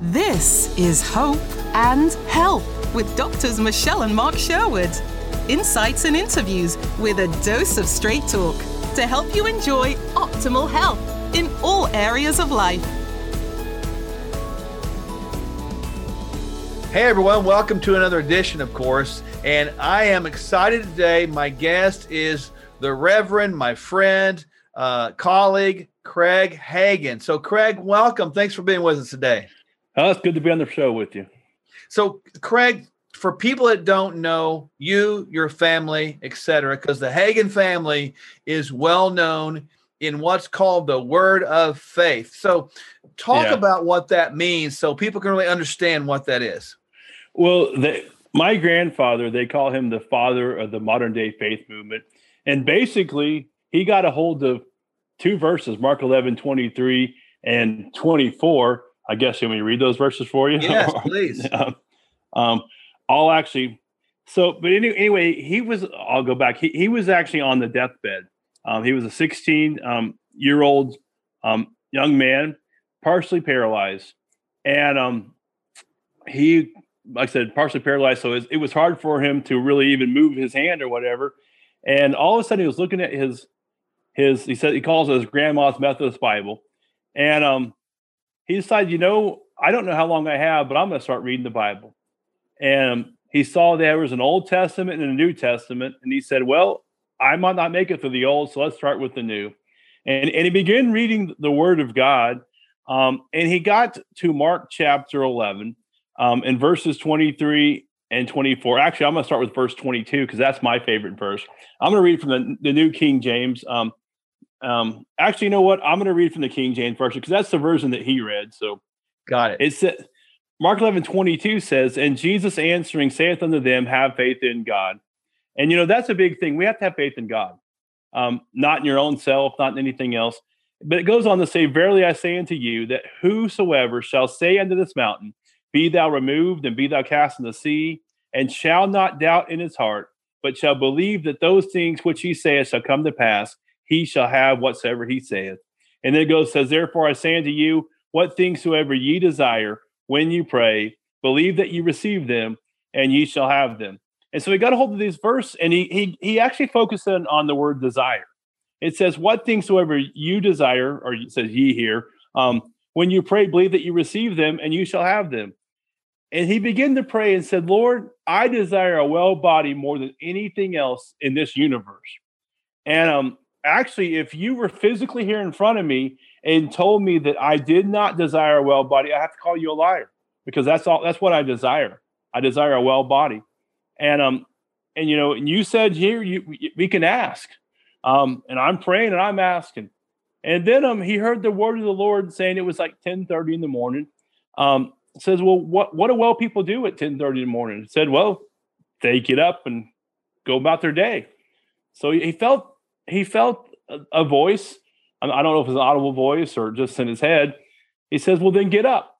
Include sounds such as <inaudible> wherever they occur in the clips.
This is Hope and Help with doctors Michelle and Mark Sherwood. Insights and interviews with a dose of straight talk to help you enjoy optimal health in all areas of life. Hey everyone, welcome to another edition, of course. And I am excited today. My guest is the Reverend, my friend, uh, colleague, Craig Hagin. So, Craig, welcome. Thanks for being with us today. Oh, it's good to be on the show with you. So, Craig, for people that don't know you, your family, etc., because the Hagin family is well known in what's called the Word of Faith. So, talk yeah. about what that means so people can really understand what that is. Well, the, my grandfather, they call him the father of the modern day faith movement. And basically, he got a hold of two verses, Mark 11, 23 and 24. I guess you want me to read those verses for you? Yes, <laughs> please. um, um, I'll actually, so, but any, anyway, he was, I'll go back. He, he was actually on the deathbed. Um, he was a 16 um, year old um, young man, partially paralyzed. And um, he, like I said, partially paralyzed. So it was, it was hard for him to really even move his hand or whatever. And all of a sudden he was looking at his his he said he calls it his grandma's Methodist Bible, and um, he decided, you know, I don't know how long I have, but I'm going to start reading the Bible. And he saw there was an Old Testament and a New Testament, and he said, well, I might not make it through the old, so let's start with the new. And and he began reading the Word of God, um, and he got to Mark chapter 11, um, in verses 23 and 24. Actually, I'm going to start with verse 22 because that's my favorite verse. I'm going to read from the, the New King James. Um, um, actually, you know what? I'm going to read from the King James version because that's the version that he read. So, got it. It said, Mark 11, 22 says, And Jesus answering saith unto them, Have faith in God. And, you know, that's a big thing. We have to have faith in God, um, not in your own self, not in anything else. But it goes on to say, Verily I say unto you, that whosoever shall say unto this mountain, Be thou removed and be thou cast in the sea, and shall not doubt in his heart, but shall believe that those things which he saith shall come to pass, he shall have whatsoever he saith. And then it goes, says, Therefore I say unto you, what things soever ye desire when you pray, believe that ye receive them, and ye shall have them. And so he got a hold of this verse, and he he he actually focused on, on the word desire. It says, What things soever you desire, or it says ye here, um, when you pray, believe that you receive them, and you shall have them. And he began to pray and said, Lord, I desire a well body more than anything else in this universe. And um, actually, if you were physically here in front of me and told me that I did not desire a well body, I have to call you a liar because that's all that's what I desire. I desire a well body. And um and you know, and you said here you we can ask. Um and I'm praying and I'm asking. And then um he heard the word of the Lord saying it was like 10:30 in the morning. Um says, "Well, what what do well people do at 10:30 in the morning?" It said, "Well, they get up and go about their day." So he felt he felt a, a voice. I don't know if it's an audible voice or just in his head. He says, "Well, then get up."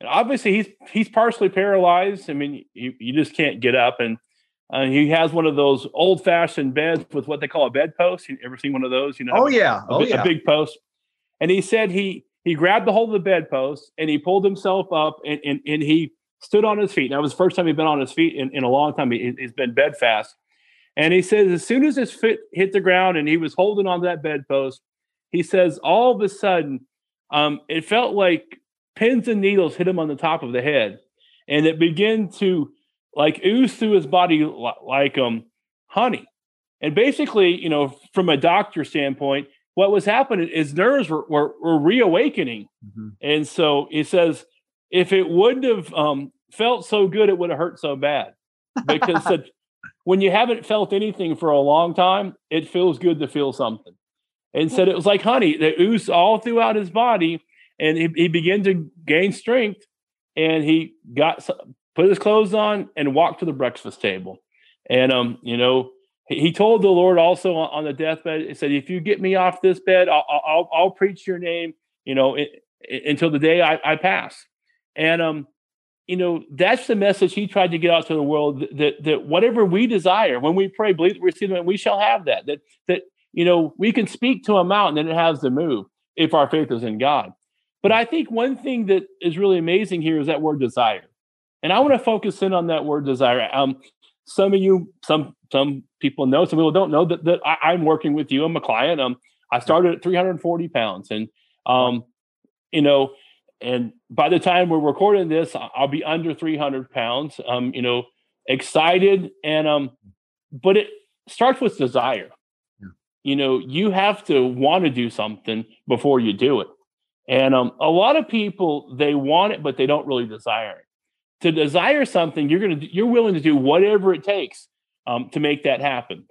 And obviously, he's he's partially paralyzed. I mean, you, you just can't get up, and uh, he has one of those old fashioned beds with what they call a bedpost. You ever seen one of those? You know? Oh yeah, oh a, yeah, a big post. And he said he he grabbed the hold of the bedpost and he pulled himself up and and, and he stood on his feet. That was the first time he'd been on his feet in, in a long time. He, has been bedfast. And he says, as soon as his foot hit the ground and he was holding on to that bedpost, he says, all of a sudden, um, it felt like pins and needles hit him on the top of the head. And it began to like ooze through his body like um, honey. And basically, you know, from a doctor standpoint, what was happening is nerves were, were, were reawakening. Mm-hmm. And so he says, if it wouldn't have um, felt so good, it would have hurt so bad. Because <laughs> when you haven't felt anything for a long time, it feels good to feel something. And said it was like honey that oozed all throughout his body, and he, he began to gain strength. And he got put his clothes on and walked to the breakfast table. And um, you know, he, he told the Lord also on, on, the deathbed. He said, "If you get me off this bed, I'll I'll, I'll preach your name. You know, it, it, until the day I, I pass." And um, you know, that's the message he tried to get out to the world that that whatever we desire, when we pray, believe that we receive it, we shall have that. That that you know, we can speak to a mountain and it has to move if our faith is in God. But I think one thing that is really amazing here is that word desire. And I want to focus in on that word desire. Um, some of you, some some people know, some people don't know that, that I, am working with you. I'm a client. Um, I started at 340 pounds, and um, you know, and by the time we're recording this, I'll be under 300 pounds. Um, you know, excited and um, but it starts with desire. Yeah. You know, you have to want to do something before you do it. And um, a lot of people they want it, but they don't really desire it. To desire something, you're gonna you're willing to do whatever it takes um, to make that happen.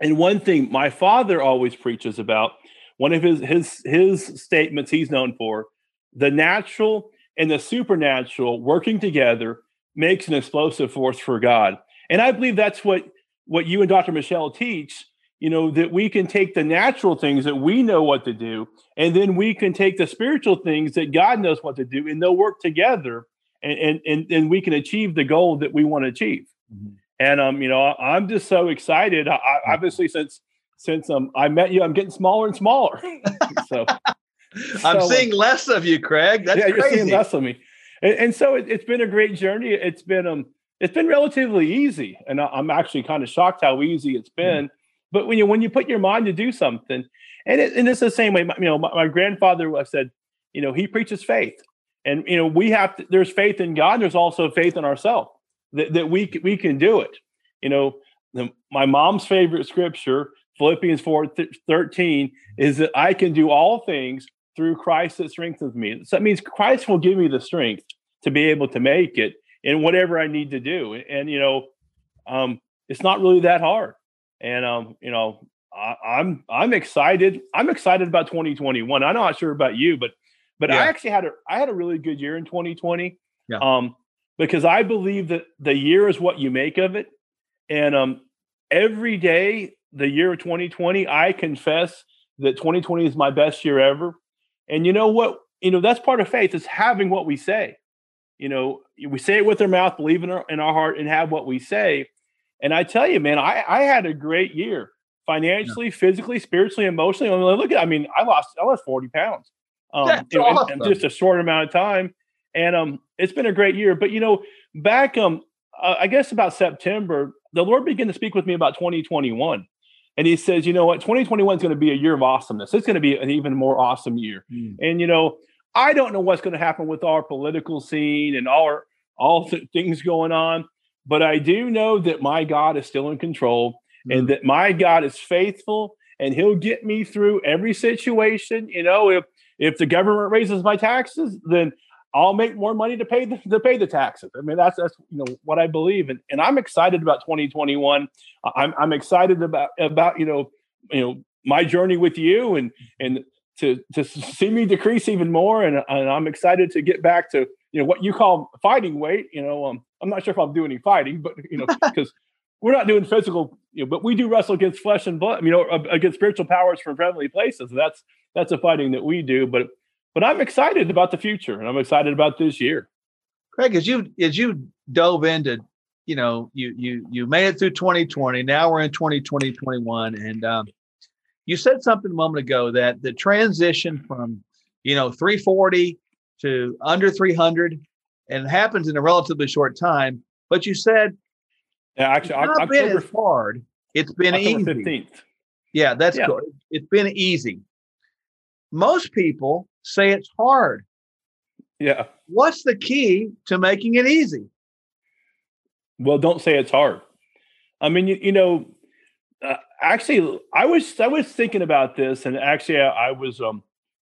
And one thing my father always preaches about, one of his his his statements he's known for, the natural and the supernatural working together makes an explosive force for God. And I believe that's what what you and Dr. Michelle teach you know that we can take the natural things that we know what to do and then we can take the spiritual things that god knows what to do and they'll work together and and and, and we can achieve the goal that we want to achieve mm-hmm. and um you know i'm just so excited I, I, obviously since since um i met you i'm getting smaller and smaller <laughs> so <laughs> i'm so, seeing less of you craig that's yeah crazy. you're seeing less of me and, and so it, it's been a great journey it's been um it's been relatively easy and i'm actually kind of shocked how easy it's mm-hmm. been mm-hmm but when you when you put your mind to do something, and it, and it's the same way. You know, my, my grandfather said, you know, he preaches faith, and you know, we have to, there's faith in God. there's also faith in ourselves that, that we we can do it. You know, the, my mom's favorite scripture, Philippians 4 13, is that I can do all things through Christ that strengthens me. So that means Christ will give me the strength to be able to make it in whatever I need to do. And, and you know, um, it's not really that hard. And um, you know, I, I'm I'm excited. I'm excited about 2021. I'm not sure about you, but but yeah. I actually had a I had a really good year in 2020. Yeah. Um, because I believe that the year is what you make of it. And um, every day, the year of 2020, I confess that 2020 is my best year ever. And you know what? You know, that's part of faith is having what we say. You know, we say it with our mouth, believe in our, in our heart, and have what we say. And I tell you, man, I, I had a great year financially, yeah. physically, spiritually, emotionally. I mean, look at, I mean, I lost, I lost 40 pounds um, in, awesome. in, just a short amount of time. And um, it's been a great year. But, you know, back, um, uh, I guess about September, the Lord began to speak with me about 2021. And he says, you know what, 2021 is going to be a year of awesomeness. It's going to be an even more awesome year. Mm. And, you know, I don't know what's going to happen with our political scene and all our, all the things going on. But I do know that my God is still in control mm-hmm. and that my God is faithful and he'll get me through every situation. You know, if if the government raises my taxes, then I'll make more money to pay the, to pay the taxes. I mean, that's that's you know what I believe, and and I'm excited about 2021. I'm I'm excited about about you know you know my journey with you, and and to to see me decrease even more, and and I'm excited to get back to you know what you call fighting weight. You know, um, I'm not sure if I'm doing any fighting, but you know, <laughs> because we're not doing physical, you know, but we do wrestle against flesh and blood, you know, against spiritual powers from heavenly places. That's that's a fighting that we do. But but I'm excited about the future, and I'm excited about this year. Craig, as you as you dove into, you know, you you you made it through 2020. Now we're in 2020, 21, and um, you said something a moment ago that the transition from you know 340 to under 300 and it happens in a relatively short time. But you said, yeah, actually, it's not October, been hard. It's been October easy. 15th. Yeah, that's yeah. good. It's been easy. Most people say it's hard. Yeah. What's the key to making it easy? Well, don't say it's hard. I mean, you, you know, uh, actually, I was I was thinking about this, and actually, I, I was um,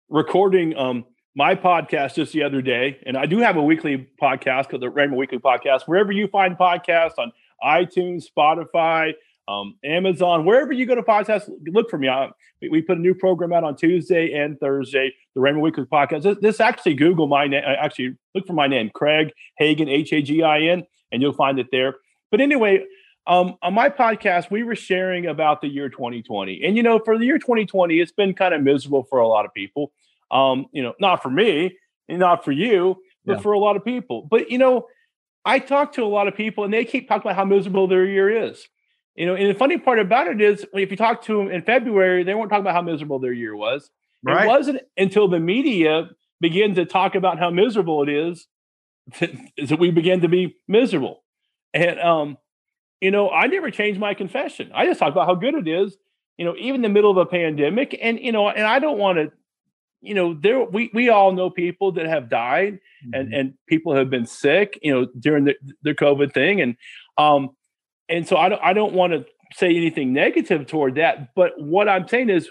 recording um, my podcast just the other day, and I do have a weekly podcast called the Rhema Weekly Podcast. Wherever you find podcasts on iTunes, Spotify, um, Amazon, wherever you go to podcast, look for me. I, we put a new program out on Tuesday and Thursday, the Rhema Weekly Podcast. This, this actually Google my name. Actually, look for my name, Craig Hagin, H A G I N, and you'll find it there. But anyway, um, on my podcast, we were sharing about the year 2020, and you know, for the year 2020, it's been kind of miserable for a lot of people. Um, you know, not for me, not for you, but yeah. for a lot of people. But you know, I talk to a lot of people and they keep talking about how miserable their year is. You know, and the funny part about it is if you talk to them in February, they weren't talking about how miserable their year was. Right. It wasn't until the media began to talk about how miserable it is, <laughs> that we began to be miserable. And um, you know, I never changed my confession. I just talk about how good it is, you know, even in the middle of a pandemic. And you know, and I don't want to, you know, there we we all know people that have died mm-hmm. and and people have been sick, you know, during the the COVID thing. And um, and so I don't I don't want to say anything negative toward that. But what I'm saying is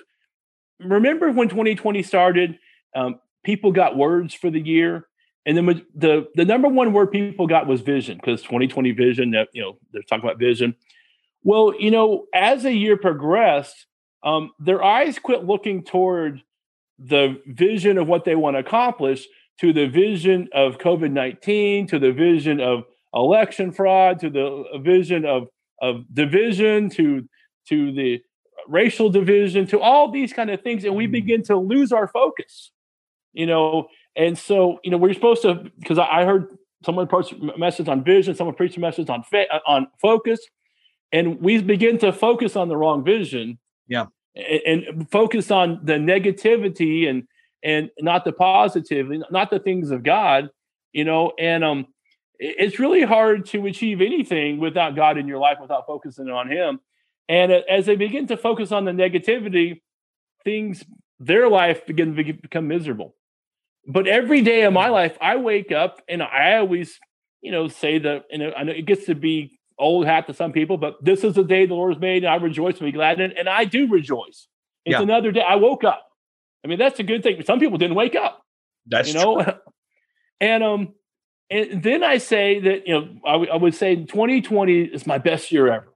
remember when 2020 started, um, people got words for the year. And then the the number one word people got was vision because 2020 vision. That you know they're talking about vision. Well, you know, as the year progressed, um, their eyes quit looking toward the vision of what they want to accomplish to the vision of COVID 19, to the vision of election fraud, to the vision of of division, to to the racial division, to all these kind of things, and we mm-hmm. begin to lose our focus. You know, and so, you know, we're supposed to, because I, heard someone preach a message on vision, someone preach a message on fa- uh, on focus, and we begin to focus on the wrong vision. Yeah. And, and focus on the negativity and and not the positive, not the things of God, you know, and um it's really hard to achieve anything without God in your life, without focusing on Him. And as they begin to focus on the negativity, things, their life begin to become miserable. But every day of my life, I wake up and I always, you know, say that, and I know it gets to be old hat to some people, but this is the day the Lord has made, and I rejoice and be glad in it. And I do rejoice. It's yeah. another day. I woke up. I mean, that's a good thing. Some people didn't wake up. That's you know, <laughs> and um, and then I say that you know, I, w- I would say 2020 is my best year ever.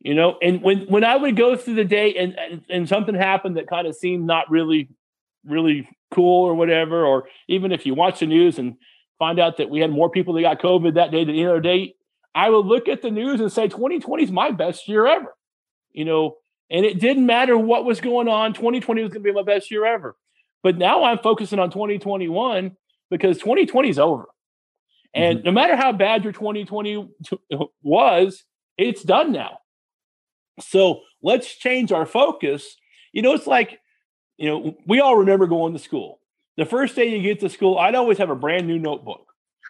You know, and when when I would go through the day and and, and something happened that kind of seemed not really, really cool or whatever, or even if you watch the news and find out that we had more people that got COVID that day than any other day, I would look at the news and say 2020 is my best year ever. You know, and it didn't matter what was going on. 2020 was going to be my best year ever. But now I'm focusing on 2021 because 2020 is over. And mm-hmm. no matter how bad your 2020 was, it's done now. So let's change our focus. You know, it's like you know, we all remember going to school. The first day you get to school, I'd always have a brand new notebook.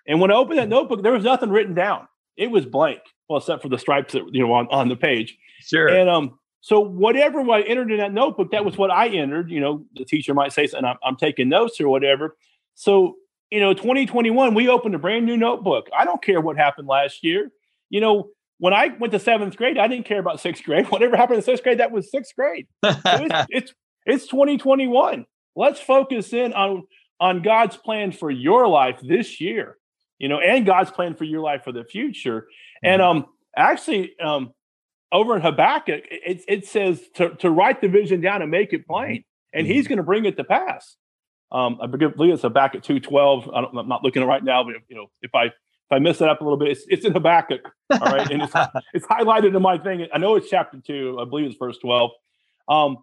And when I opened that notebook, there was nothing written down. It was blank. Well, except for the stripes that you know on, on the page. Sure. And um, so whatever I entered in that notebook, that was what I entered. You know, the teacher might say, and I'm, I'm taking notes or whatever. So you know, 2021, we opened a brand new notebook. I don't care what happened last year. You know, when I went to seventh grade, I didn't care about sixth grade. <laughs> Whatever happened in sixth grade, that was sixth grade. <laughs> So it's, it's it's 2021. Let's focus in on on God's plan for your life this year, you know, and God's plan for your life for the future. Mm-hmm. And um, actually, um, over in Habakkuk, it, it says to, to write the vision down and make it plain, and mm-hmm. He's going to bring it to pass. Um, I believe it's Habakkuk two twelve. I'm not looking at it right now, but you know, if I if I mess it up a little bit, it's, it's in Habakkuk. All right, and it's <laughs> it's highlighted in my thing. I know it's chapter two. I believe it's verse twelve. Um,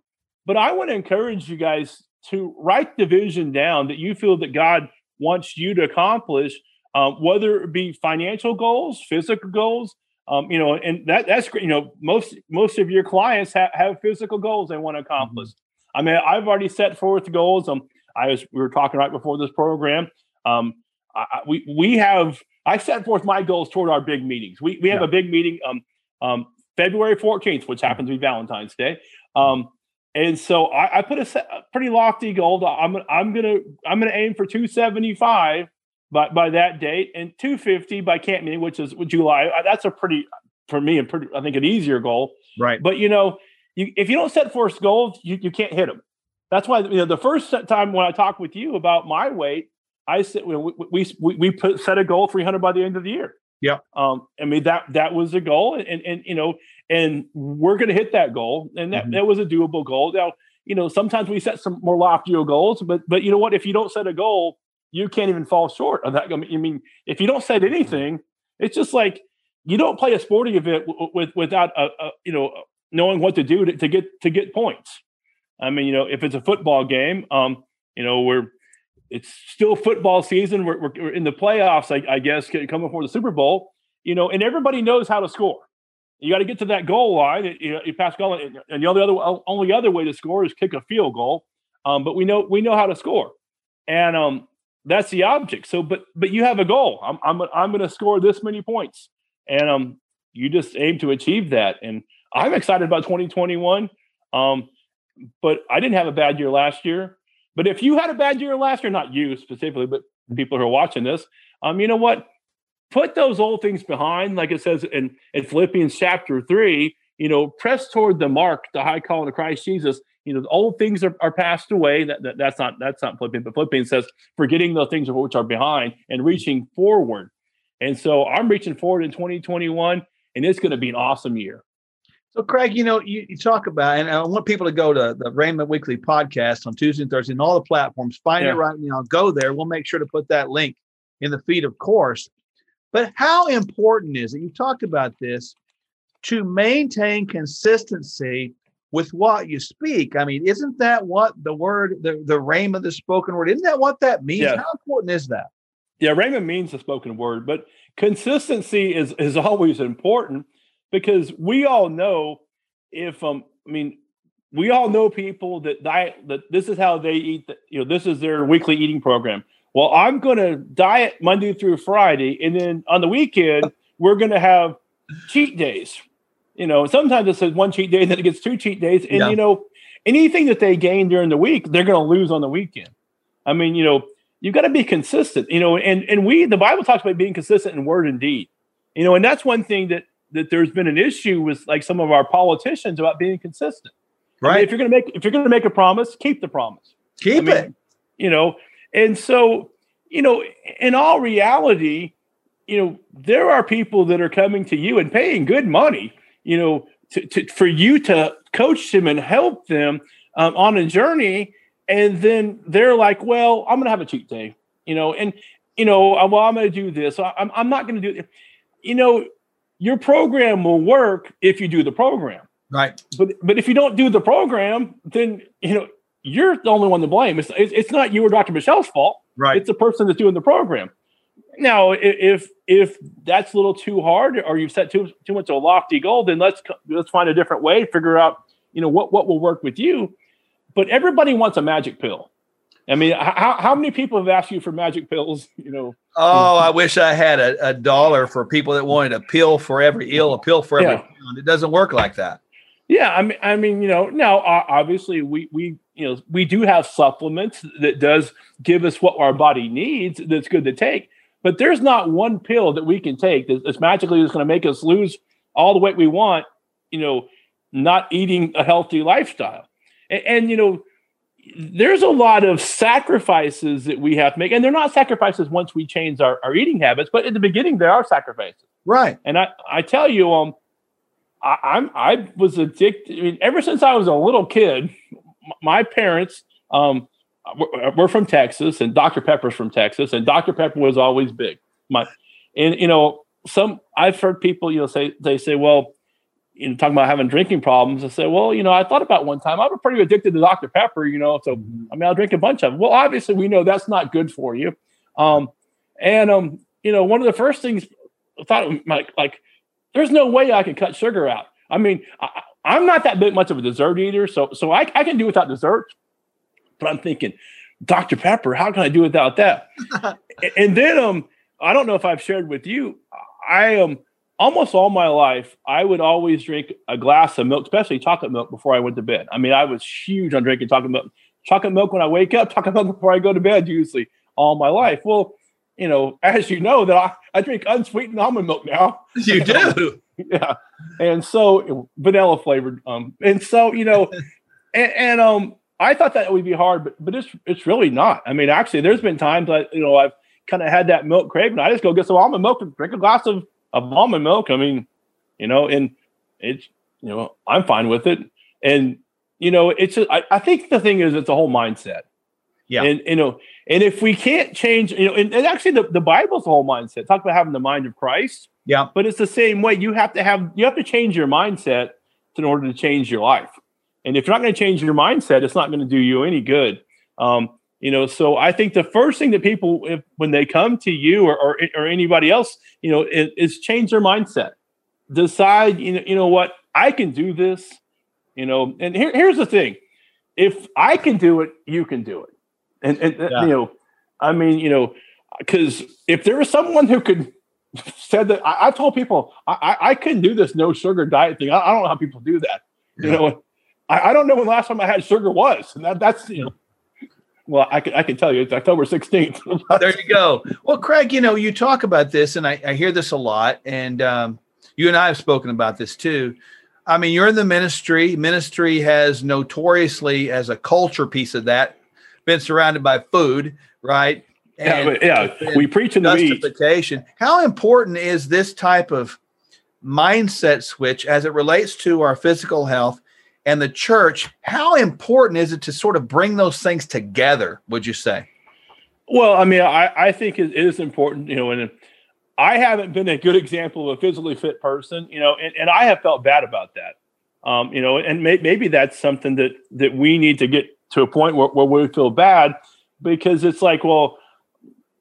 but I want to encourage you guys to write the vision down that you feel that God wants you to accomplish, um, whether it be financial goals, physical goals. Um, you know, and that that's great. You know, most most of your clients have, have physical goals they want to accomplish. Mm-hmm. I mean, I've already set forth goals. Um, I was we were talking right before this program. Um, I, we we have I set forth my goals toward our big meetings. We we have yeah. a big meeting um um February 14th, which happens to be Valentine's Day. Um, and so I, I put a, set, a, pretty lofty goal. I'm I'm gonna I'm gonna aim for 275 by by that date and 250 by camp meeting, which is July. That's a pretty for me a pretty I think an easier goal. Right. But you know, you, if you don't set forth goals, you, you can't hit them. That's why you know the first time when I talked with you about my weight, I said we we we, we put set a goal 300 by the end of the year. Yeah. Um, I mean that that was the goal, and and you know, and we're going to hit that goal, and that mm-hmm. that was a doable goal. Now, you know, sometimes we set some more loftier goals, but but you know what? If you don't set a goal, you can't even fall short of that. I mean, if you don't set anything, it's just like you don't play a sporting event w- with without a, a, you know knowing what to do to, to get to get points. I mean, you know, if it's a football game, um, you know, we're it's still football season. We're, we're in the playoffs, I, I, guess, coming for the Super Bowl. You know, and everybody knows how to score. You got to get to that goal line. You, know, you pass goal, and, and the other, other only other way to score is kick a field goal. Um, but we know we know how to score, and um, that's the object. So, but but you have a goal. I'm I'm I'm going to score this many points, and um, you just aim to achieve that. And I'm excited about 2021. Um, but I didn't have a bad year last year. But if you had a bad year last year, not you specifically, but people who are watching this, um, you know what? Put those old things behind, like it says in, in Philippians chapter three. You know, press toward the mark, the high calling of Christ Jesus. You know, the old things are, are passed away. That, that, that's not that's not Philippians, but Philippians says, forgetting the things which are behind and reaching forward. And so I'm reaching forward in 2021, and it's going to be an awesome year. So, Craig, you know, you, you, talk about, and I want people to go to the Rhema Weekly podcast on Tuesday and Thursday and all the platforms. Find yeah. it right now. Go there. We'll make sure to put that link in the feed, of course. But how important is it? You talked about this to maintain consistency with what you speak. I mean, isn't that what the word, the, the Rhema, the spoken word, isn't that what that means? Yeah. How important is that? Yeah, Rhema means the spoken word, but consistency is is always important because we all know if um I mean we all know people that diet that this is how they eat the, you know this is their weekly eating program. Well, I'm going to diet Monday through Friday and then on the weekend we're going to have cheat days. You know, sometimes it says one cheat day <laughs> then it gets two cheat days and yeah. you know anything that they gain during the week they're going to lose on the weekend. I mean, you know, you've got to be consistent, you know, and and we the Bible talks about being consistent in word and deed. You know, and that's one thing that that there's been an issue with like some of our politicians about being consistent. Right. I mean, if you're going to make if you're going to make a promise, keep the promise. Keep I mean, it. You know, and so you know, in all reality, you know, there are people that are coming to you and paying good money, you know, to, to for you to coach them and help them um, on a journey. And then they're like, well, I'm going to have a cheat day, you know, and, you know, well, I'm going to do this. I'm, I'm not going to do it. You know, your program will work if you do the program. Right. But but if you don't do the program, then you know you're the only one to blame. It's it's not you or Dr. Michelle's fault. Right. It's the person that's doing the program. Now, if if that's a little too hard, or you've set too too much of a lofty goal, then let's let's find a different way. Figure out you know what what will work with you. But everybody wants a magic pill. I mean, how, how many people have asked you for magic pills? <laughs> You know. Oh, I wish I had a, a dollar for people that wanted a pill for every ill, a pill for every. Yeah. It doesn't work like that. Yeah, I mean, I mean, you know, now obviously we we you know we do have supplements that does give us what our body needs. That's good to take, but there's not one pill that we can take that's magically is going to make us lose all the weight we want. You know, not eating a healthy lifestyle, and, and you know there's a lot of sacrifices that we have to make, and they're not sacrifices once we change our, our eating habits, but at the beginning there are sacrifices. Right. And I, I tell you, um, I, I'm I was addicted. I mean, ever since I was a little kid, my parents, um, we're from Texas, and Dr. Pepper's from Texas, and Dr. Pepper was always big. My, and you know, some I've heard people, you know, say they say, well, you know, talking about having drinking problems, I said, well, you know, I thought about one time I was pretty addicted to Dr. Pepper, you know, so mm-hmm. I mean, I'll drink a bunch of them. Well, obviously, we know that's not good for you. Um, and um, you know, one of the first things I thought like, like, there's no way I can cut sugar out. I mean, I, am not that big much of a dessert eater, so so I, I can do without dessert. But I'm thinking, Dr. Pepper, how can I do without that? <laughs> and then um, I don't know if I've shared with you, I um almost all my life, I would always drink a glass of milk, especially chocolate milk, before I went to bed. I mean, I was huge on drinking chocolate milk. Chocolate milk when I wake up, <laughs> chocolate milk before I go to bed, usually all my life. Well, you know, as you know, that I, I drink unsweetened almond milk now. <laughs> You do, <laughs> yeah, and so vanilla flavored. Um, and so you know, and, and um, I thought that would be hard, but but it's it's really not. I mean, actually, there's been times that you know I've kind of had that milk craving. I just go get some almond milk and drink a glass of of almond milk. I mean, you know, and it's you know, I'm fine with it. And you know, it's I, I think the thing is it's a whole mindset. Yeah. And you know, and if we can't change, you know, and, and actually the, the Bible's the whole mindset. Talk about having the mind of Christ. Yeah. But it's the same way. You have to have you have to change your mindset in order to change your life. And if you're not going to change your mindset, it's not going to do you any good. Um, you know so i think the first thing that people if, when they come to you or, or, or anybody else you know is, is, change their mindset decide you know, you know what i can do this you know and here, here's the thing if i can do it you can do it and, and uh, yeah. you know I mean, you know, because if there was someone who could said that I, I told people I, I couldn't do this no sugar diet thing. I, I don't know how people do that. You yeah. know, I, I, don't know when last time I had sugar was, and that, that's you know. Well, I can I can tell you it's October sixteenth. <laughs> there you go. Well, Craig, you know you talk about this, and I, I hear this a lot, and um, you and I have spoken about this too. I mean, you're in the ministry. Ministry has notoriously, as a culture piece of that, been surrounded by food, right? And yeah, yeah. we preach in the justification. How important is this type of mindset switch as it relates to our physical health and the church? How important is it to sort of bring those things together? Would you say? Well, I mean, I, I think it is important, you know, and I haven't been a good example of a physically fit person, you know, and, and I have felt bad about that. Um, you know, and may, maybe that's something that that we need to get to a point where, where we feel bad because it's like, well,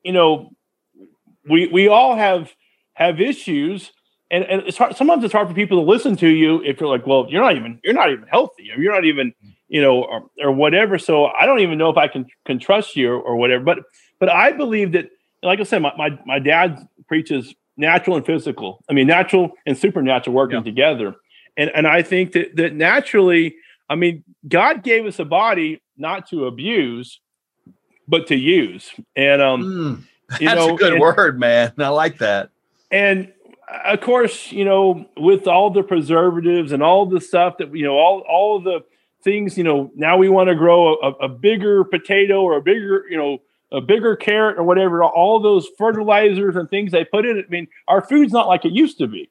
you know, we we all have have issues, and, and it's hard. Sometimes it's hard for people to listen to you if you're like, well, you're not even you're not even healthy, or you're not even you know, or, or whatever. So I don't even know if I can can trust you or, or whatever. But but I believe that, like I said, my my, my dad preaches natural and physical. I mean, natural and supernatural working yeah. together. And and I think that that naturally, I mean, God gave us a body not to abuse, but to use. And um, mm, that's know, a good and, word, man. I like that. And of course, you know, with all the preservatives and all the stuff that you know, all all the things, you know, now we want to grow a, a bigger potato or a bigger, you know, a bigger carrot or whatever. All those fertilizers and things they put in it. I mean, our food's not like it used to be,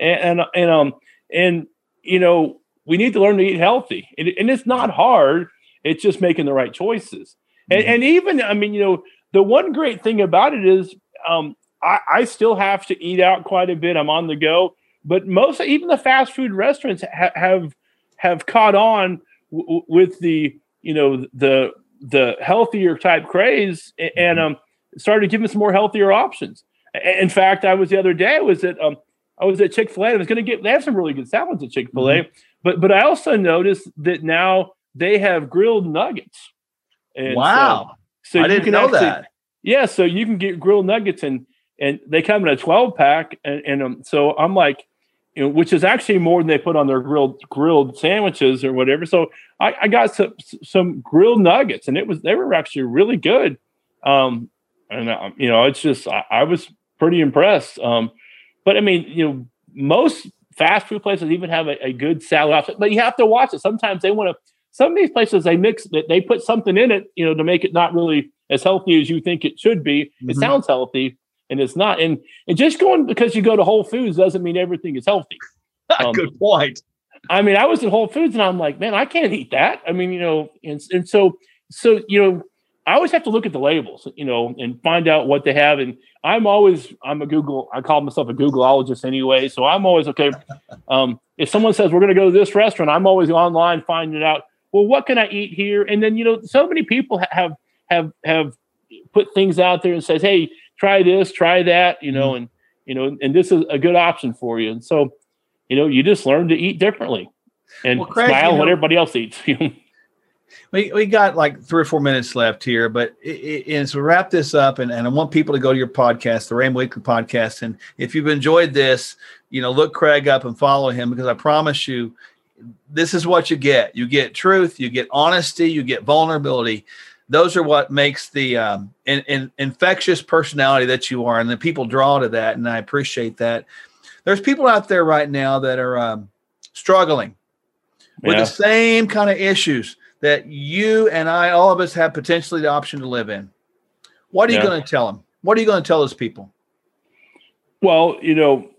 and and, and um and you know, we need to learn to eat healthy, and, and it's not hard. It's just making the right choices. And, mm-hmm. and even, I mean, you know, the one great thing about it is um, I, I, still have to eat out quite a bit. I'm on the go, but most, even the fast food restaurants ha- have have caught on w- with the, you know, the the healthier type craze and mm-hmm. um, started giving us more healthier options. In fact, I was the other day. I was at um, I was at Chick Fil A. I was going to get. They have some really good salads at Chick Fil A, mm-hmm. but but I also noticed that now they have grilled nuggets. And wow. So, so I didn't know actually, that. Yeah. So you can get grilled nuggets and, and they come in a 12 pack. And, and um, so I'm like, you know, which is actually more than they put on their grilled grilled sandwiches or whatever. So I, I got some some grilled nuggets, and it was they were actually really good. Um, and uh, you know, it's just I, I was pretty impressed. Um, but I mean, you know, most fast food places even have a, a good salad option, but you have to watch it. Sometimes they want to some of these places they mix that they put something in it, you know, to make it not really as healthy as you think it should be. Mm-hmm. It sounds healthy and it's not. And and just going because you go to Whole Foods doesn't mean everything is healthy. <laughs> Um, Good point. I mean, I was at Whole Foods and I'm like, man, I can't eat that. I mean, you know, and and so so you know, I always have to look at the labels, you know, and find out what they have. And I'm always I'm a Google. I call myself a Googleologist anyway. So I'm always okay. <laughs> Um, if someone says we're going to go to this restaurant, I'm always online finding out well, what can I eat here? And then you know, so many people have have have put things out there and says, hey, try this, try that, you know, mm-hmm. and you know, and this is a good option for you. And so, you know, you just learn to eat differently and well, Craig, smile you know, when everybody else eats. <laughs> we, we got like three or four minutes left here, but it, it, and so wrap this up, and, and I want people to go to your podcast, the Rhema Weekly podcast, and if you've enjoyed this, you know, look Craig up and follow him because I promise you, this is what you get. You get truth, you get honesty, you get vulnerability. Those are what makes the um, in, in, infectious personality that you are, and the people draw to that. And I appreciate that. There's people out there right now that are um, struggling with the same kind of issues that you and I, all of us, have potentially the option to live in. What are you yeah. going to tell them? What are you going to tell those people? Well, you know,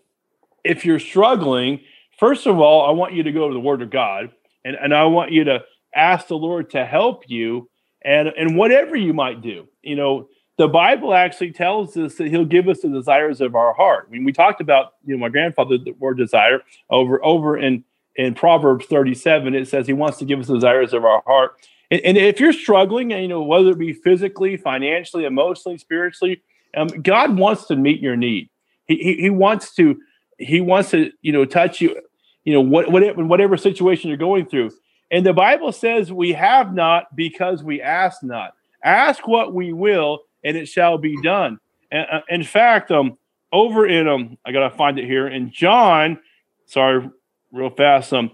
if you're struggling, First of all, I want you to go to the Word of God, and, and I want you to ask the Lord to help you and and whatever you might do. You know, the Bible actually tells us that He'll give us the desires of our heart. I mean, we talked about you know my grandfather the word desire over over in in Proverbs 37. It says He wants to give us the desires of our heart. And, and if you're struggling, you know whether it be physically, financially, emotionally, spiritually, um, God wants to meet your need. He, he, he wants to he wants to you know touch you you know what whatever whatever situation you're going through and the bible says we have not because we ask not ask what we will and it shall be done. And, uh, in fact, um, over in um, I gotta find it here in John. Sorry, real fast. Um,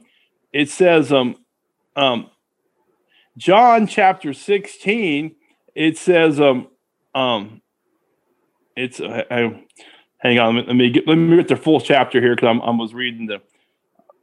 it says um, um, John chapter sixteen. It says um, um, it's uh, I, hang on. Let me get let me get the full chapter here because I'm I was reading the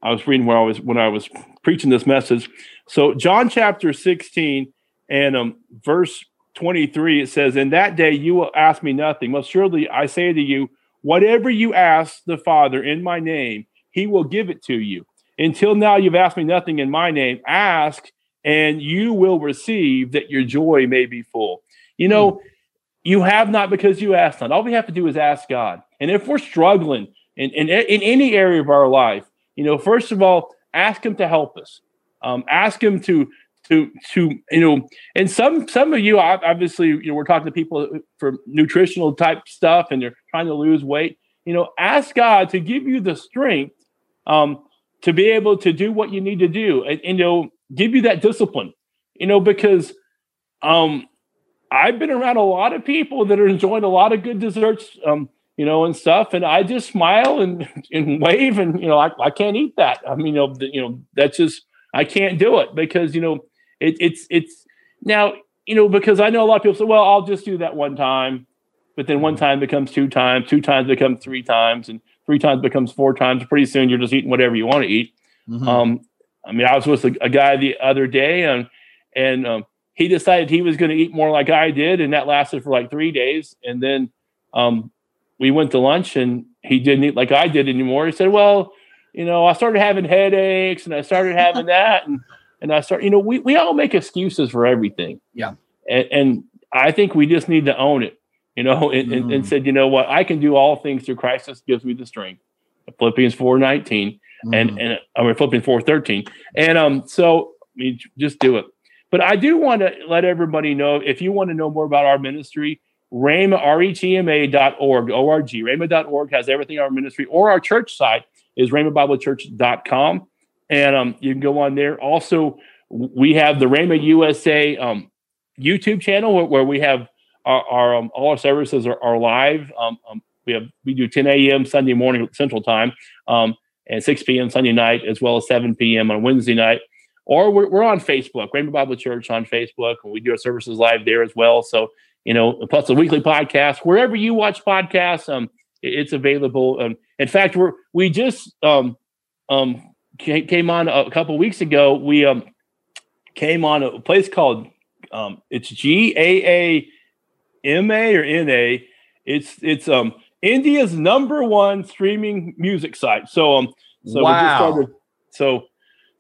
I was reading where I was when I was preaching this message. So John chapter 16 and um, verse 23, it says, In that day you will ask me nothing. Most surely I say to you, whatever you ask the Father in my name, he will give it to you. Until now you've asked me nothing in my name. Ask and you will receive that your joy may be full. You know, mm. you have not because you ask not. All we have to do is ask God. And if we're struggling in, in, in any area of our life, you know, first of all, ask him to help us. Um, ask him to to to you know, and some some of you obviously you know we're talking to people for nutritional type stuff, and they're trying to lose weight. You know, ask God to give you the strength um, to be able to do what you need to do, and, and you know, give you that discipline. You know, because um, I've been around a lot of people that are enjoying a lot of good desserts. Um, you know, and stuff. And I just smile and, and wave and, you know, I, I can't eat that. I mean, you know, the, you know, that's just, I can't do it because, you know, it, it's, it's now, you know, because I know a lot of people say, well, I'll just do that one time, but then one mm-hmm. time becomes two times, two times becomes three times and three times becomes four times. Pretty soon you're just eating whatever you want to eat. Mm-hmm. Um, I mean, I was with a, a guy the other day and, and, um, he decided he was going to eat more like I did. And that lasted for like three days. And then, um, we went to lunch and he didn't eat like I did anymore. He said, Well, you know, I started having headaches and I started having <laughs> that. And, and I start, you know, we, we all make excuses for everything. Yeah. And, and I think we just need to own it, you know, and, mm. and, and, mm. said, you know what, I can do all things through Christ that gives me the strength. Philippians 4 19 mm. and, and I mean, Philippians 4 13. And um, so I mean, just do it. But I do want to let everybody know if you want to know more about our ministry, Rhema, R-E-T-M-A.org, O-R-G. Rhema.org has everything our ministry, or our church site is rhemabiblechurch.com. And um, you can go on there. Also, we have the Rhema USA um, YouTube channel where, where, we have our, our um, all our services are, are live. Um, um, we have we do 10 a.m. Sunday morning Central Time um, and 6 p.m. Sunday night, as well as 7 p.m. on Wednesday night. Or we're, we're on Facebook, Rhema Bible Church on Facebook, and we do our services live there as well. So you know, plus the weekly podcast wherever you watch podcasts. Um, it's available. Um, in fact, we're we just um um came on a couple weeks ago. We um came on a place called um it's G A A M A or N A. It's it's um India's number one streaming music site. So um so wow. we just started so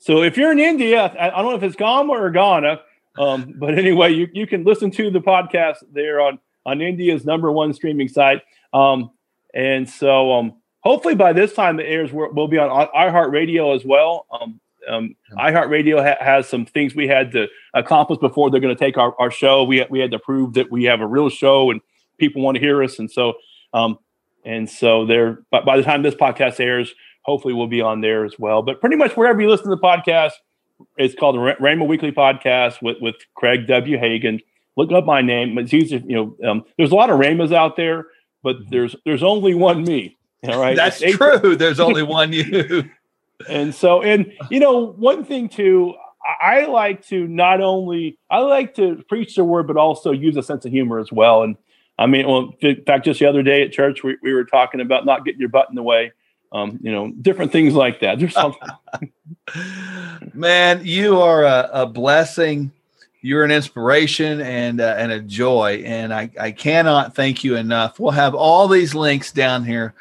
so if you're in India, I, I don't know if it's Ghana or Ghana, um, but anyway, you, you can listen to the podcast there on on India's number one streaming site. Um, and so um, hopefully by this time it airs, we will be on iHeartRadio as well. Um, um, iHeartRadio ha- has some things we had to accomplish before they're going to take our, our show. We, we had to prove that we have a real show and people want to hear us. And so, um, and so there, but by the time this podcast airs, hopefully we'll be on there as well. But pretty much wherever you listen to the podcast, it's called the Rhema Weekly Podcast with with Craig W. Hagin. Look up my name. It's easy, you know. Um, there's a lot of Rhemas out there, but mm-hmm. there's there's only one me. All right, that's it's true. there's only <laughs> one you. and so, and you know, one thing too, I like to not only I like to preach the word, but also use a sense of humor as well. And I mean, well, in fact, just the other day at church, we, we were talking about not getting your butt in the way um, you know, different things like that. There's something. <laughs> Man, you are a, a, blessing. You're an inspiration and uh, and a joy, and I, I cannot thank you enough. We'll have all these links down here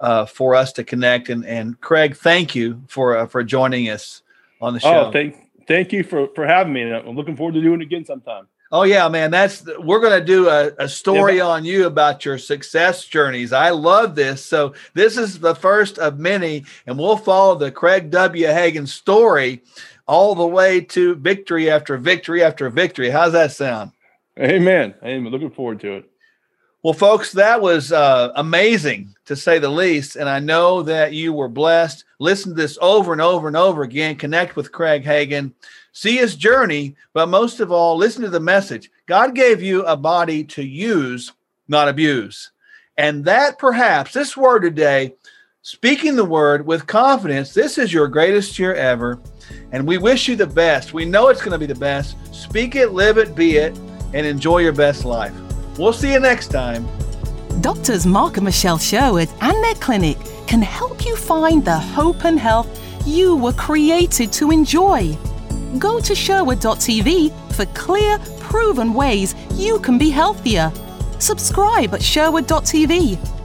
uh, for us to connect. And and Craig, thank you for uh, for joining us on the show. Oh, thank thank you for for having me. I'm looking forward to doing it again sometime. Oh yeah, man. That's we're going to do a, a story yeah. on you about your success journeys. I love this. So this is the first of many, and we'll follow the Craig W. Hagin story all the way to victory after victory after victory. How's that sound? Amen. Amen. Looking forward to it. Well, folks, that was uh, amazing to say the least. And I know that you were blessed. Listen to this over and over and over again. Connect with Craig Hagin see his journey, but most of all, listen to the message. God gave you a body to use, not abuse. And that perhaps, this word today, speaking the word with confidence, this is your greatest year ever. And we wish you the best. We know it's going to be the best. Speak it, live it, be it, and enjoy your best life. We'll see you next time. Doctors Mark and Michelle Sherwood and their clinic can help you find the hope and health you were created to enjoy. Go to Sherwood.tv for clear, proven ways you can be healthier. Subscribe at Sherwood.tv